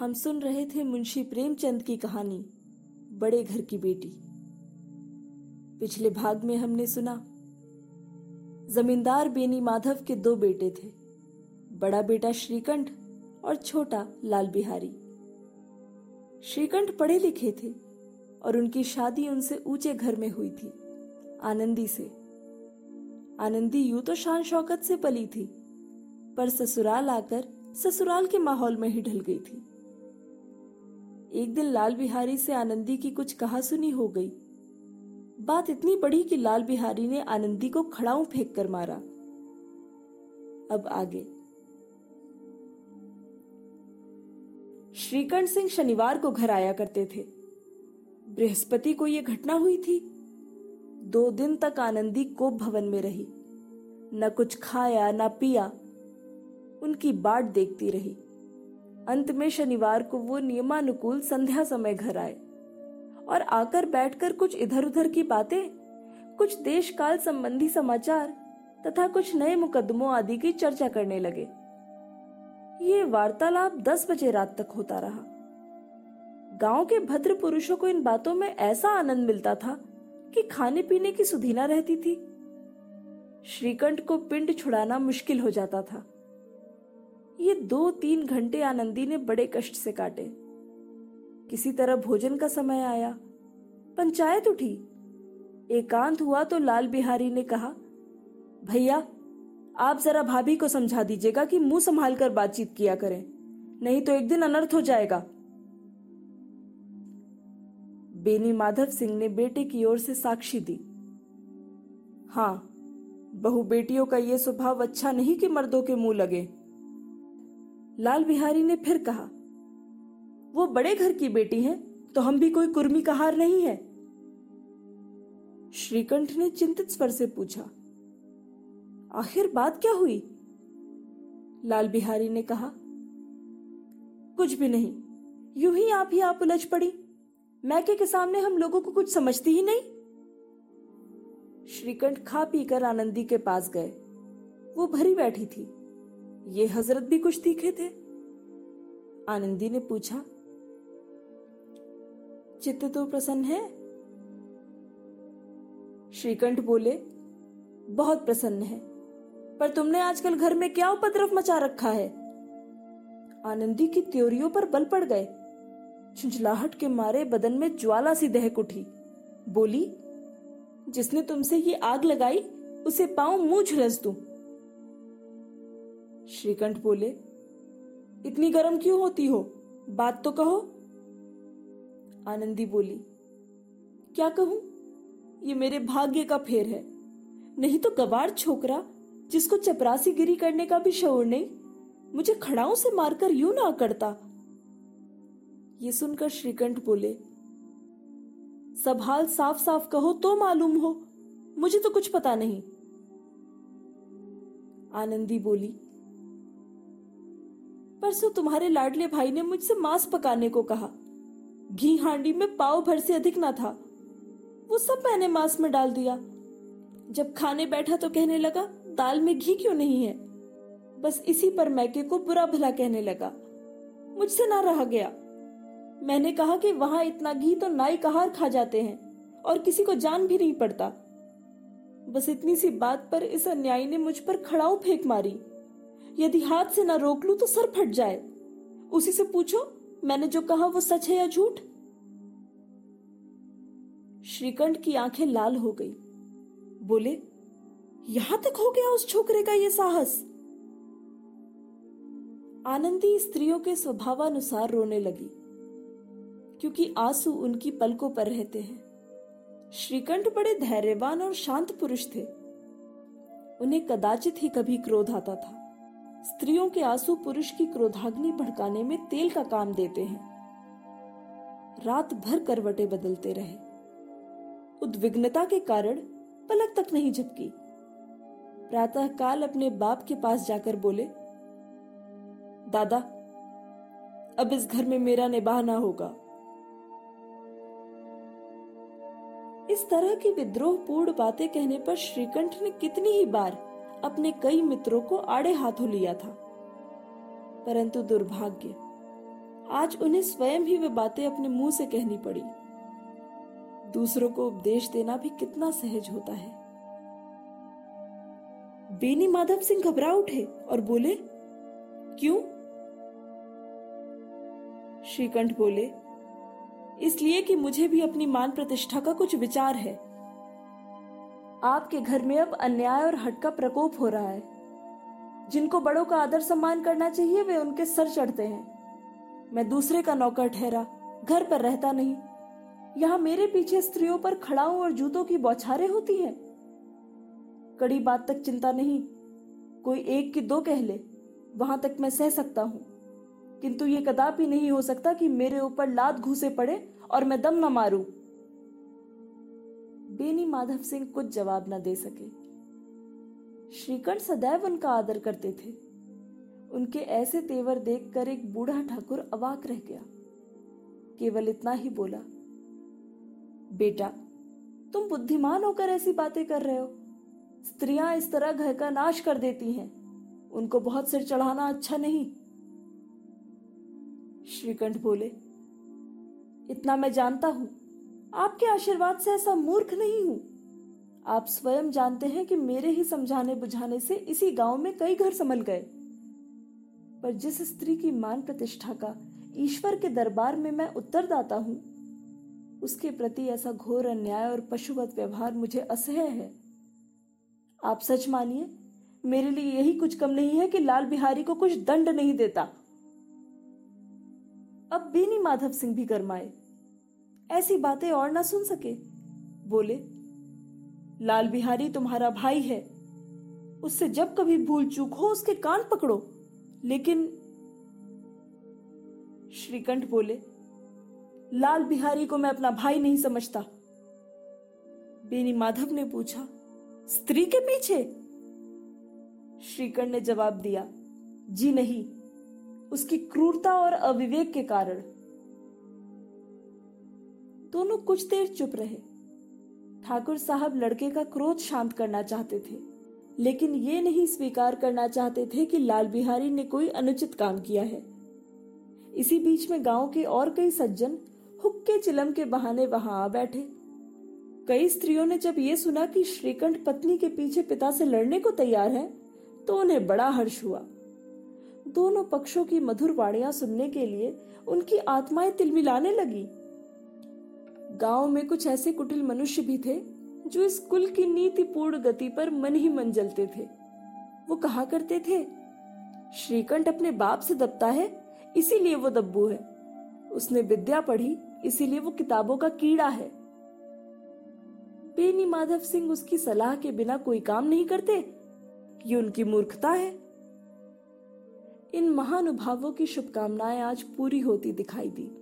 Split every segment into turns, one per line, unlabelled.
हम सुन रहे थे मुंशी प्रेमचंद की कहानी, बड़े घर की बेटी। पिछले भाग में हमने सुना, जमींदार बेनी माधव के दो बेटे थे, बड़ा बेटा श्रीकंठ और छोटा लाल बिहारी। श्रीकंठ पढ़े लिखे थे और उनकी शादी उनसे ऊँचे घर में हुई थी, आनंदी से। आनंदी यूँ तो शान शौकत से पली थी, पर ससुराल आकर ससुराल के माहौल में ही ढल गई थी। एक दिन लाल बिहारी से आनंदी की कुछ कहा सुनी हो गई। बात इतनी बड़ी कि लाल बिहारी ने आनंदी को खड़ाऊ फेंक कर मारा। अब आगे। श्रीकंठ सिंह शनिवार को घर आया करते थे। बृहस्पति को यह घटना हुई थी। दो दिन तक आनंदी कोप भवन में रही। न कुछ खाया, न पिया। उनकी बाट देखती रही। अंत में शनिवार को वो नियमानुकूल संध्या समय घर आए। और आकर बैठकर कुछ इधर उधर की बातें, कुछ देश काल संबंधी समाचार तथा कुछ नए मुकदमों आदि की चर्चा करने लगे। ये वार्तालाप दस बजे रात तक होता रहा। गाँव के भद्र पुरुषों को इन बातों में ऐसा आनंद मिलता था कि खाने पीने की सुधीना रहती थी। श्रीकंठ को पिंड छुड़ाना मुश्किल हो जाता था। ये दो तीन घंटे आनंदी ने बड़े कष्ट से काटे। किसी तरह भोजन का समय आया। पंचायत उठी। एकांत हुआ तो लाल बिहारी ने कहा, भैया, आप जरा भाभी को समझा दीजिएगा कि मुँह संभाल कर बातचीत किया करें, नहीं तो एक दिन अनर्थ हो जाएगा। बेनी माधव सिंह ने बेटे की ओर से साक्षी दी। हाँ, बहु बेटियों का यह स्वभाव अच्छा नहीं कि मर्दों के मुँह लगे। लाल बिहारी ने फिर कहा, वो बड़े घर की बेटी हैं तो हम भी कोई कुर्मी का हार नहीं है। श्रीकंठ ने चिंतित स्वर से पूछा, आखिर बात क्या हुई? लाल बिहारी ने कहा, कुछ भी नहीं, यूँ ही आप ही आप उलझ पड़ी। मैके के सामने हम लोगों को कुछ समझती ही नहीं? श्रीकंठ खा पीकर आनंदी के पास गए। वो भरी बैठी थी। ये हज़रत भी कुछ तीखे थे? आनंदी ने पूछा, चित्त तो प्रसन्न है? श्रीकंठ बोले, बहुत प्रसन्न है, पर तुमने आजकल घर में क्या उपद्रव मचा रखा है? आनंदी की त्योरियों पर बल पड़ गए। झुंझलाहट के मारे बदन में ज्वाला सी दहक उठी। बोली, जिसने तुमसे ये आग लगाई, उसे पाऊँ मुँह झुलस दू। श्रीकंठ बोले, इतनी गर्म क्यों होती हो? बात तो कहो. आनंदी बोली, क्या कहूँ? ये मेरे भाग्य का फेर है। नहीं तो गवार छोकरा, जिसको चपरासी गिरी करने का भी शौर नहीं, मुझे खड़ाओं से मारकर यूँ ना करता। ये सुनकर श्रीकंठ बोले, सब हाल साफ़ साफ़ कहो तो मालूम हो, मुझे तो कुछ पता नहीं। आनंदी बोली परसों तुम्हारे लाडले भाई ने मुझसे मांस पकाने को कहा। घी हांडी में पाव भर से अधिक ना था। वो सब मैंने मांस में डाल दिया। जब खाने बैठा तो कहने लगा, दाल में घी क्यों नहीं है? बस इसी पर मैके को बुरा भला कहने लगा। मुझसे ना रहा गया। मैंने कहा कि वहाँ इतना घी तो नाई कहार खा जाते हैं, और किसी को जान भी नहीं पड़ता। बस इतनी सी बात पर इस अन्यायी ने मुझ पर खड़ाऊ फेंक मारी। यदि हाथ से ना रोक लू तो सर फट जाए। उसी से पूछो, मैंने जो कहा वो सच है या झूठ? श्रीकंठ की आँखें लाल हो गई। बोले, यहाँ तक हो गया उस छोकरे का ये साहस? आनंदी स्त्रियों के स्वभावानुसार रोने लगी, क्योंकि आँसू उनकी पलकों पर रहते हैं। श्रीकंठ बड़े धैर्यवान और शांत पुरुष थे। उन्हें कदाचित ही कभी क्रोध आता था। स्त्रियों के आँसू पुरुष की क्रोधाग्नि भड़काने में तेल का काम देते हैं। रात भर करवटे बदलते रहे। उद्विग्नता के कारण पलक तक नहीं झपकी। प्रातः काल अपने बाप के पास जाकर बोले, दादा, अब इस घर में मेरा निबाह ना होगा। इस तरह की विद्रोहपूर्ण बातें कहने पर श्रीकंठ ने कितनी ही बार अपने कई मित्रों को आड़े हाथों लिया था। परंतु दुर्भाग्य, आज उन्हें स्वयं ही वे बातें अपने मुँह से कहनी पड़ी। दूसरों को उपदेश देना भी कितना सहज होता है। बेनी माधव सिंह घबरा उठे और बोले, क्यों? श्रीकंठ बोले, इसलिए कि मुझे भी अपनी मान प्रतिष्ठा का कुछ विचार है। आपके घर में अब अन्याय और हट का प्रकोप हो रहा है। जिनको बड़ों का आदर सम्मान करना चाहिए, वे उनके सर चढ़ते हैं। मैं दूसरे का नौकर ठहरा, घर पर रहता नहीं। यहाँ मेरे पीछे स्त्रियों पर खड़ाओं और जूतों की बौछारें होती हैं। कड़ी बात तक चिंता नहीं, कोई एक की दो कह ले, वहाँ तक मैं सह सकता हूँ। किंतु ये कदापि नहीं हो सकता कि मेरे ऊपर लात घूसे पड़े और मैं दम न मारूं। बेनी माधव सिंह कुछ जवाब न दे सके। श्रीकंठ सदैव उनका आदर करते थे। उनके ऐसे तेवर देखकर एक बूढ़ा ठाकुर अवाक रह गया। केवल इतना ही बोला, बेटा, तुम बुद्धिमान होकर ऐसी बातें कर रहे हो। स्त्रियाँ इस तरह घर का नाश कर देती हैं। उनको बहुत सिर चढ़ाना अच्छा नहीं। श्रीकंठ बोले, इतना मैं जानता हूँ। आपके आशीर्वाद से ऐसा मूर्ख नहीं हूँ। आप स्वयं जानते हैं कि मेरे ही समझाने बुझाने से इसी गाँव में कई घर संभल गए। पर जिस स्त्री की मान प्रतिष्ठा का ईश्वर के दरबार में मैं उत्तरदाता हूँ, उसके प्रति ऐसा घोर अन्याय और पशुवत व्यवहार मुझे असह्य है। आप सच मानिए, मेरे लिए यही कुछ कम नहीं है कि लाल बिहारी को कुछ दंड नहीं देता। अब बीनी माधव सिंह भी गरमाए। ऐसी बातें और ना सुन सके। बोले, लाल बिहारी तुम्हारा भाई है। उससे जब कभी भूल चूक हो, उसके कान पकड़ो। लेकिन, श्रीकंठ बोले, लाल बिहारी को मैं अपना भाई नहीं समझता। बेनी माधव ने पूछा, स्त्री के पीछे? श्रीकंठ ने जवाब दिया, जी नहीं, उसकी क्रूरता और अविवेक के कारण। दोनों कुछ देर चुप रहे। ठाकुर साहब लड़के का क्रोध शांत करना चाहते थे, लेकिन ये नहीं स्वीकार करना चाहते थे कि लाल बिहारी ने कोई अनुचित काम किया है। इसी बीच में गाँव के और कई सज्जन हुक्के चिलम के बहाने वहाँ आ बैठे। कई स्त्रियों ने जब ये सुना कि श्रीकंठ पत्नी के पीछे पिता से लड़ने को तैयार है तो उन्हें बड़ा हर्ष हुआ। दोनों पक्षों की मधुर वाणियाँ सुनने के लिए उनकी आत्माएँ तिलमिलाने लगी। गाँव में कुछ ऐसे कुटिल मनुष्य भी थे, जो इस कुल की नीतिपूर्ण गति पर मन ही मन जलते थे। वो कहा करते थे? श्रीकंठ अपने बाप से दबता है, इसीलिए वो दब्बू है। उसने विद्या पढ़ी, इसीलिए वो किताबों का कीड़ा है। बेनी माधव सिंह उसकी सलाह के बिना कोई काम नहीं करते? ये उनकी मूर्खता है। इन महानुभावों की शुभकामनाएँ आज पूरी होती दिखाई दी।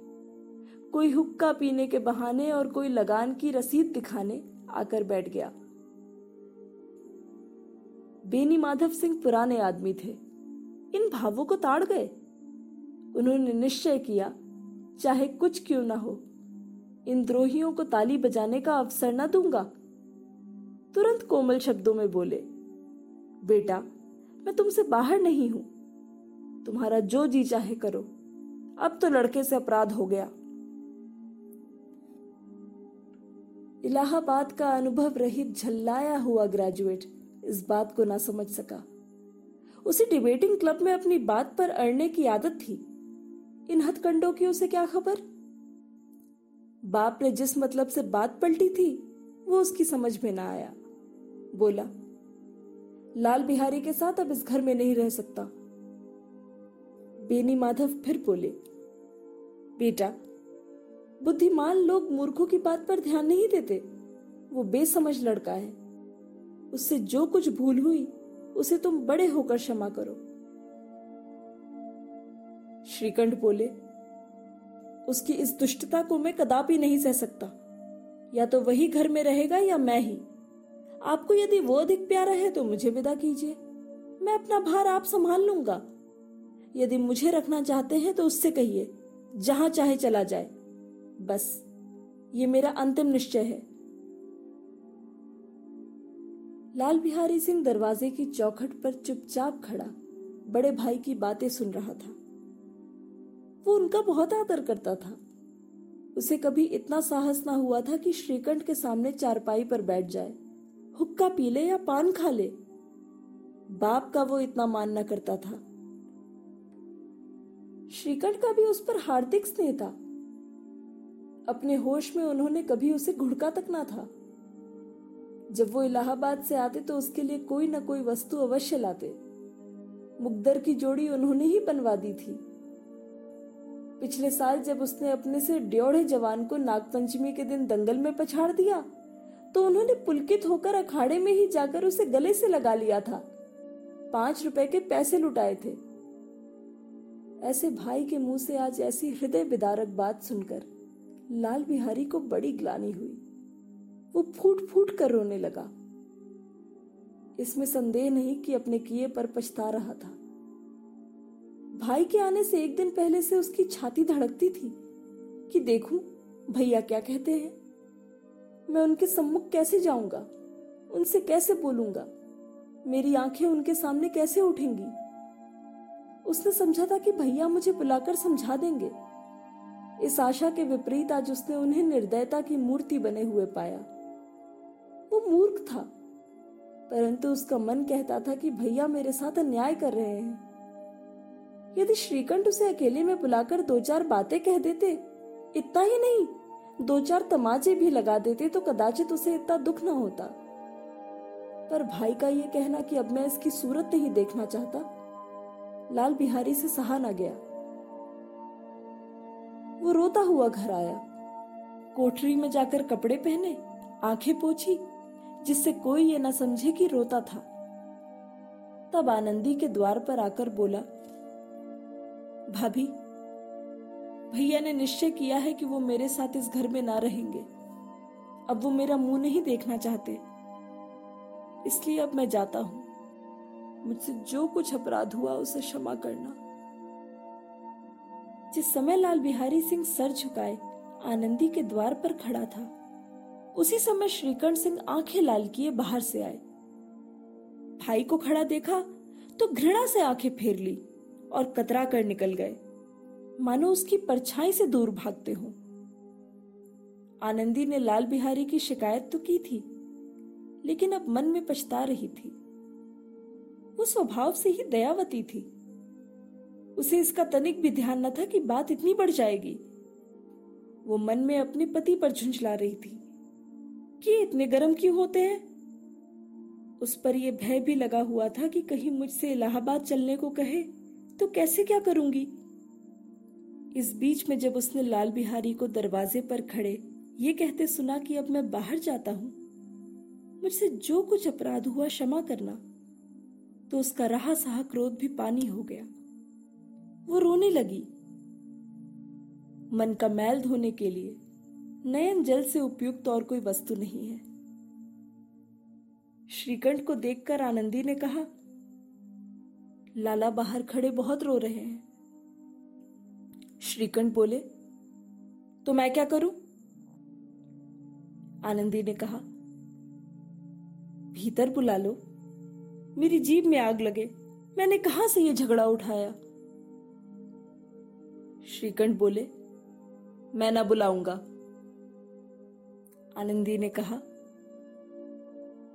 कोई हुक्का पीने के बहाने और कोई लगान की रसीद दिखाने आकर बैठ गया। बेनी माधव सिंह पुराने आदमी थे। इन भावों को ताड़ गए। उन्होंने निश्चय किया, चाहे कुछ क्यों ना हो, इन द्रोहियों को ताली बजाने का अवसर न दूँगा। तुरंत कोमल शब्दों में बोले, बेटा, मैं तुमसे बाहर नहीं हूँ। तुम्हारा जो जी चाहे करो। अब तो लड़के से अपराध हो गया। इलाहाबाद का अनुभव रहित झल्लाया हुआ ग्रेजुएट इस बात को ना समझ सका। उसे डिबेटिंग क्लब में अपनी बात पर अड़ने की आदत थी। इन हथकंडों की उसे क्या खबर? बाप ने जिस मतलब से बात पलटी थी, वो उसकी समझ में ना आया। बोला, लाल बिहारी के साथ अब इस घर में नहीं रह सकता। बेनी माधव फिर बोले, बेटा बुद्धिमान लोग मूर्खों की बात पर ध्यान नहीं देते। वो बेसमझ लड़का है। उससे जो कुछ भूल हुई, उसे तुम बड़े होकर क्षमा करो। श्रीकंठ बोले, उसकी इस दुष्टता को मैं कदापि नहीं सह सकता। या तो वही घर में रहेगा या मैं ही। आपको यदि वो अधिक प्यारा है तो मुझे विदा कीजिए। मैं अपना भार आप संभाल लूँगा। यदि मुझे रखना चाहते हैं तो उससे कहिए, जहाँ चाहे चला जाए। बस, ये मेरा अंतिम निश्चय है। लाल बिहारी सिंह दरवाजे की चौखट पर चुपचाप खड़ा, बड़े भाई की बातें सुन रहा था। वो उनका बहुत आदर करता था। उसे कभी इतना साहस ना हुआ था कि श्रीकंठ के सामने चारपाई पर बैठ जाए, हुक्का पी ले या पान खा ले। बाप का वो इतना मान न करता था। श्रीकंठ का भी उस पर हार्दिक स्नेह था। अपने होश में उन्होंने कभी उसे घुड़का तक ना था। जब वो इलाहाबाद से आते तो उसके लिए कोई ना कोई वस्तु अवश्य लाते। मुकदर की जोड़ी उन्होंने ही बनवा दी थी। पिछले साल जब उसने अपने से ड्योढ़े जवान को नागपंचमी के दिन दंगल में पछाड़ दिया तो उन्होंने पुलकित होकर अखाड़े में ही जाकर उसे गले से लगा लिया था। पाँच रुपए के पैसे लुटाए थे। ऐसे भाई के मुँह से आज ऐसी हृदय विदारक बात सुनकर लाल बिहारी को बड़ी ग्लानी हुई। वो फूट फूट कर रोने लगा। इसमें संदेह नहीं कि अपने किए पर पछता रहा था। भाई के आने से एक दिन पहले से उसकी छाती धड़कती थी कि देखूँ, भैया क्या कहते हैं? मैं उनके सम्मुख कैसे जाऊँगा? उनसे कैसे बोलूँगा? मेरी आँखें उनके सामने कैसे उठेंगी? उसने समझा था कि भैया मुझे बुलाकर समझा देंगे। इस आशा के विपरीत आज उसने उन्हें निर्दयता की मूर्ति बने हुए पाया। वो मूर्ख था, परंतु उसका मन कहता था कि भैया मेरे साथ अन्याय कर रहे हैं। यदि श्रीकंठ उसे अकेले में बुलाकर दो चार बातें कह देते, इतना ही नहीं, दो चार तमाचे भी लगा देते तो कदाचित उसे इतना दुख न होता। पर भाई का यह कहना कि अब मैं इसकी सूरत नहीं देखना चाहता, लाल बिहारी से सहा न गया। वो रोता हुआ घर आया। कोठरी में जाकर कपड़े पहने, आँखें पोछी, जिससे कोई ये न समझे कि रोता था। तब आनंदी के द्वार पर आकर बोला, भाभी, भैया ने निश्चय किया है कि वो मेरे साथ इस घर में ना रहेंगे। अब वो मेरा मुँह नहीं देखना चाहते। इसलिए अब मैं जाता हूँ। मुझसे जो कुछ अपराध हुआ उसे क्षमा करना। जिस समय लाल बिहारी सिंह सर झुकाए, आनंदी के द्वार पर खड़ा था। उसी समय श्रीकंठ सिंह आँखें लाल किए बाहर से आए। भाई को खड़ा देखा तो घृणा से आँखें फेर ली और कतरा कर निकल गए। मानो उसकी परछाई से दूर भागते हो। आनंदी ने लाल बिहारी की शिकायत तो की थी, लेकिन अब मन में पछता रही थी। वो स्वभाव से ही दयावती थी। उसे इसका तनिक भी ध्यान न था कि बात इतनी बढ़ जाएगी। वो मन में अपने पति पर झुंझला रही थी। कि इतने गर्म क्यों होते हैं? उस पर यह भय भी लगा हुआ था कि कहीं मुझसे इलाहाबाद चलने को कहे तो कैसे क्या करूँगी? इस बीच में जब उसने लाल बिहारी को दरवाजे पर खड़े, ये कहते सुना कि अब मैं बाहर जाता हूँ। मुझसे जो कुछ अपराध हुआ क्षमा करना। तो उसका रहा सहा क्रोध भी पानी हो गया। वो रोने लगी। मन का मैल धोने के लिए नयन जल से उपयुक्त और कोई वस्तु नहीं है। श्रीकंठ को देखकर आनंदी ने कहा, लाला बाहर खड़े बहुत रो रहे हैं। श्रीकंठ बोले तो मैं क्या करूँ? आनंदी ने कहा, भीतर बुला लो। मेरी जीभ में आग लगे। मैंने कहा से यह झगड़ा उठाया? श्रीकंठ बोले, मैं ना बुलाऊँगा। आनंदी ने कहा,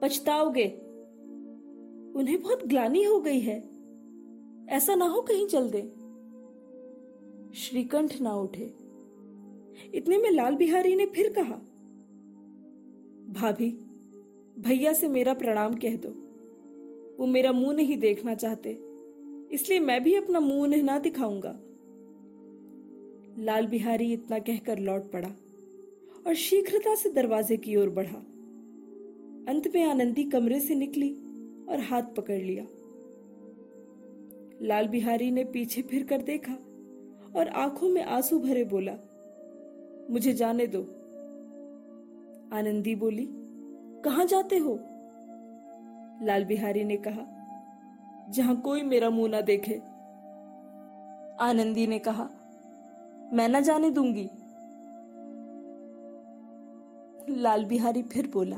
पछताओगे? उन्हें बहुत ग्लानी हो गई है। ऐसा ना हो कहीं चल दे। श्रीकंठ ना उठे। इतने में लाल बिहारी ने फिर कहा, भाभी, भैया से मेरा प्रणाम कह दो। वो मेरा मुँह नहीं देखना चाहते, इसलिए मैं भी अपना मुँह उन्हें ना दिखाऊँगा। लाल बिहारी इतना कहकर लौट पड़ा और शीघ्रता से दरवाजे की ओर बढ़ा। अंत में आनंदी कमरे से निकली और हाथ पकड़ लिया। लाल बिहारी ने पीछे फिर कर देखा और आँखों में आँसू भरे बोला, मुझे जाने दो। आनंदी बोली, कहाँ जाते हो? लाल बिहारी ने कहा, जहाँ कोई मेरा मुँह ना देखे। आनंदी ने कहा मैं ना जाने दूँगी। लाल बिहारी फिर बोला,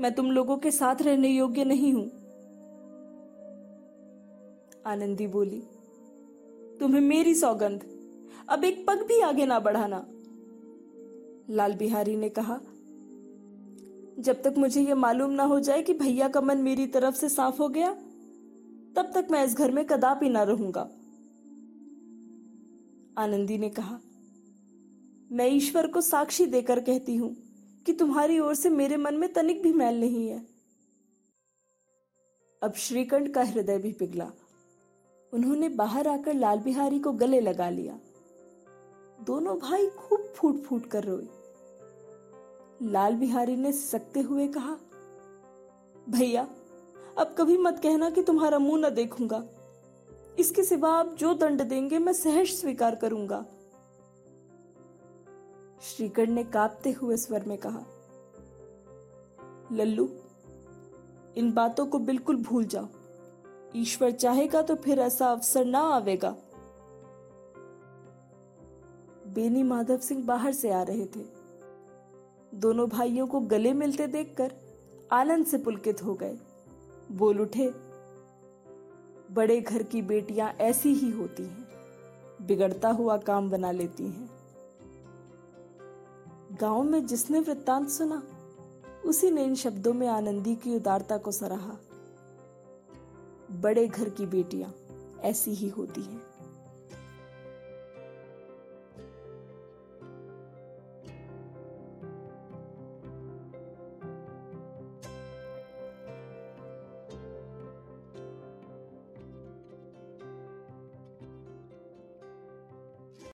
मैं तुम लोगों के साथ रहने योग्य नहीं हूँ। आनंदी बोली, तुम्हें मेरी सौगंध, अब एक पग भी आगे ना बढ़ाना। लाल बिहारी ने कहा, जब तक मुझे यह मालूम ना हो जाए कि भैया का मन मेरी तरफ़ से साफ़ हो गया, तब तक मैं इस घर में कदापि ना रहूँगा। आनंदी ने कहा, मैं ईश्वर को साक्षी देकर कहती हूँ कि तुम्हारी ओर से मेरे मन में तनिक भी मैल नहीं है। अब श्रीकंठ का हृदय भी पिघला। उन्होंने बाहर आकर लाल बिहारी को गले लगा लिया। दोनों भाई खूब फूट फूट कर रोए। लाल बिहारी ने सकते हुए कहा, भैया, अब कभी मत कहना कि तुम्हारा मुँह न देखूँगा। इसके सिवा आप जो दंड देंगे मैं सहज स्वीकार करूँगा। श्रीकंठ ने कांपते हुए स्वर में कहा, लल्लू, इन बातों को बिल्कुल भूल जाओ। ईश्वर चाहेगा तो फिर ऐसा अवसर ना आवेगा। बेनी माधव सिंह बाहर से आ रहे थे। दोनों भाइयों को गले मिलते देखकर आनंद से पुलकित हो गए। बोल उठे बड़े घर की बेटियाँ ऐसी ही होती हैं। बिगड़ता हुआ काम बना लेती हैं। गाँव में जिसने वृत्तांत सुना, उसी ने इन शब्दों में आनंदी की उदारता को सराहा। बड़े घर की बेटियाँ ऐसी ही होती हैं।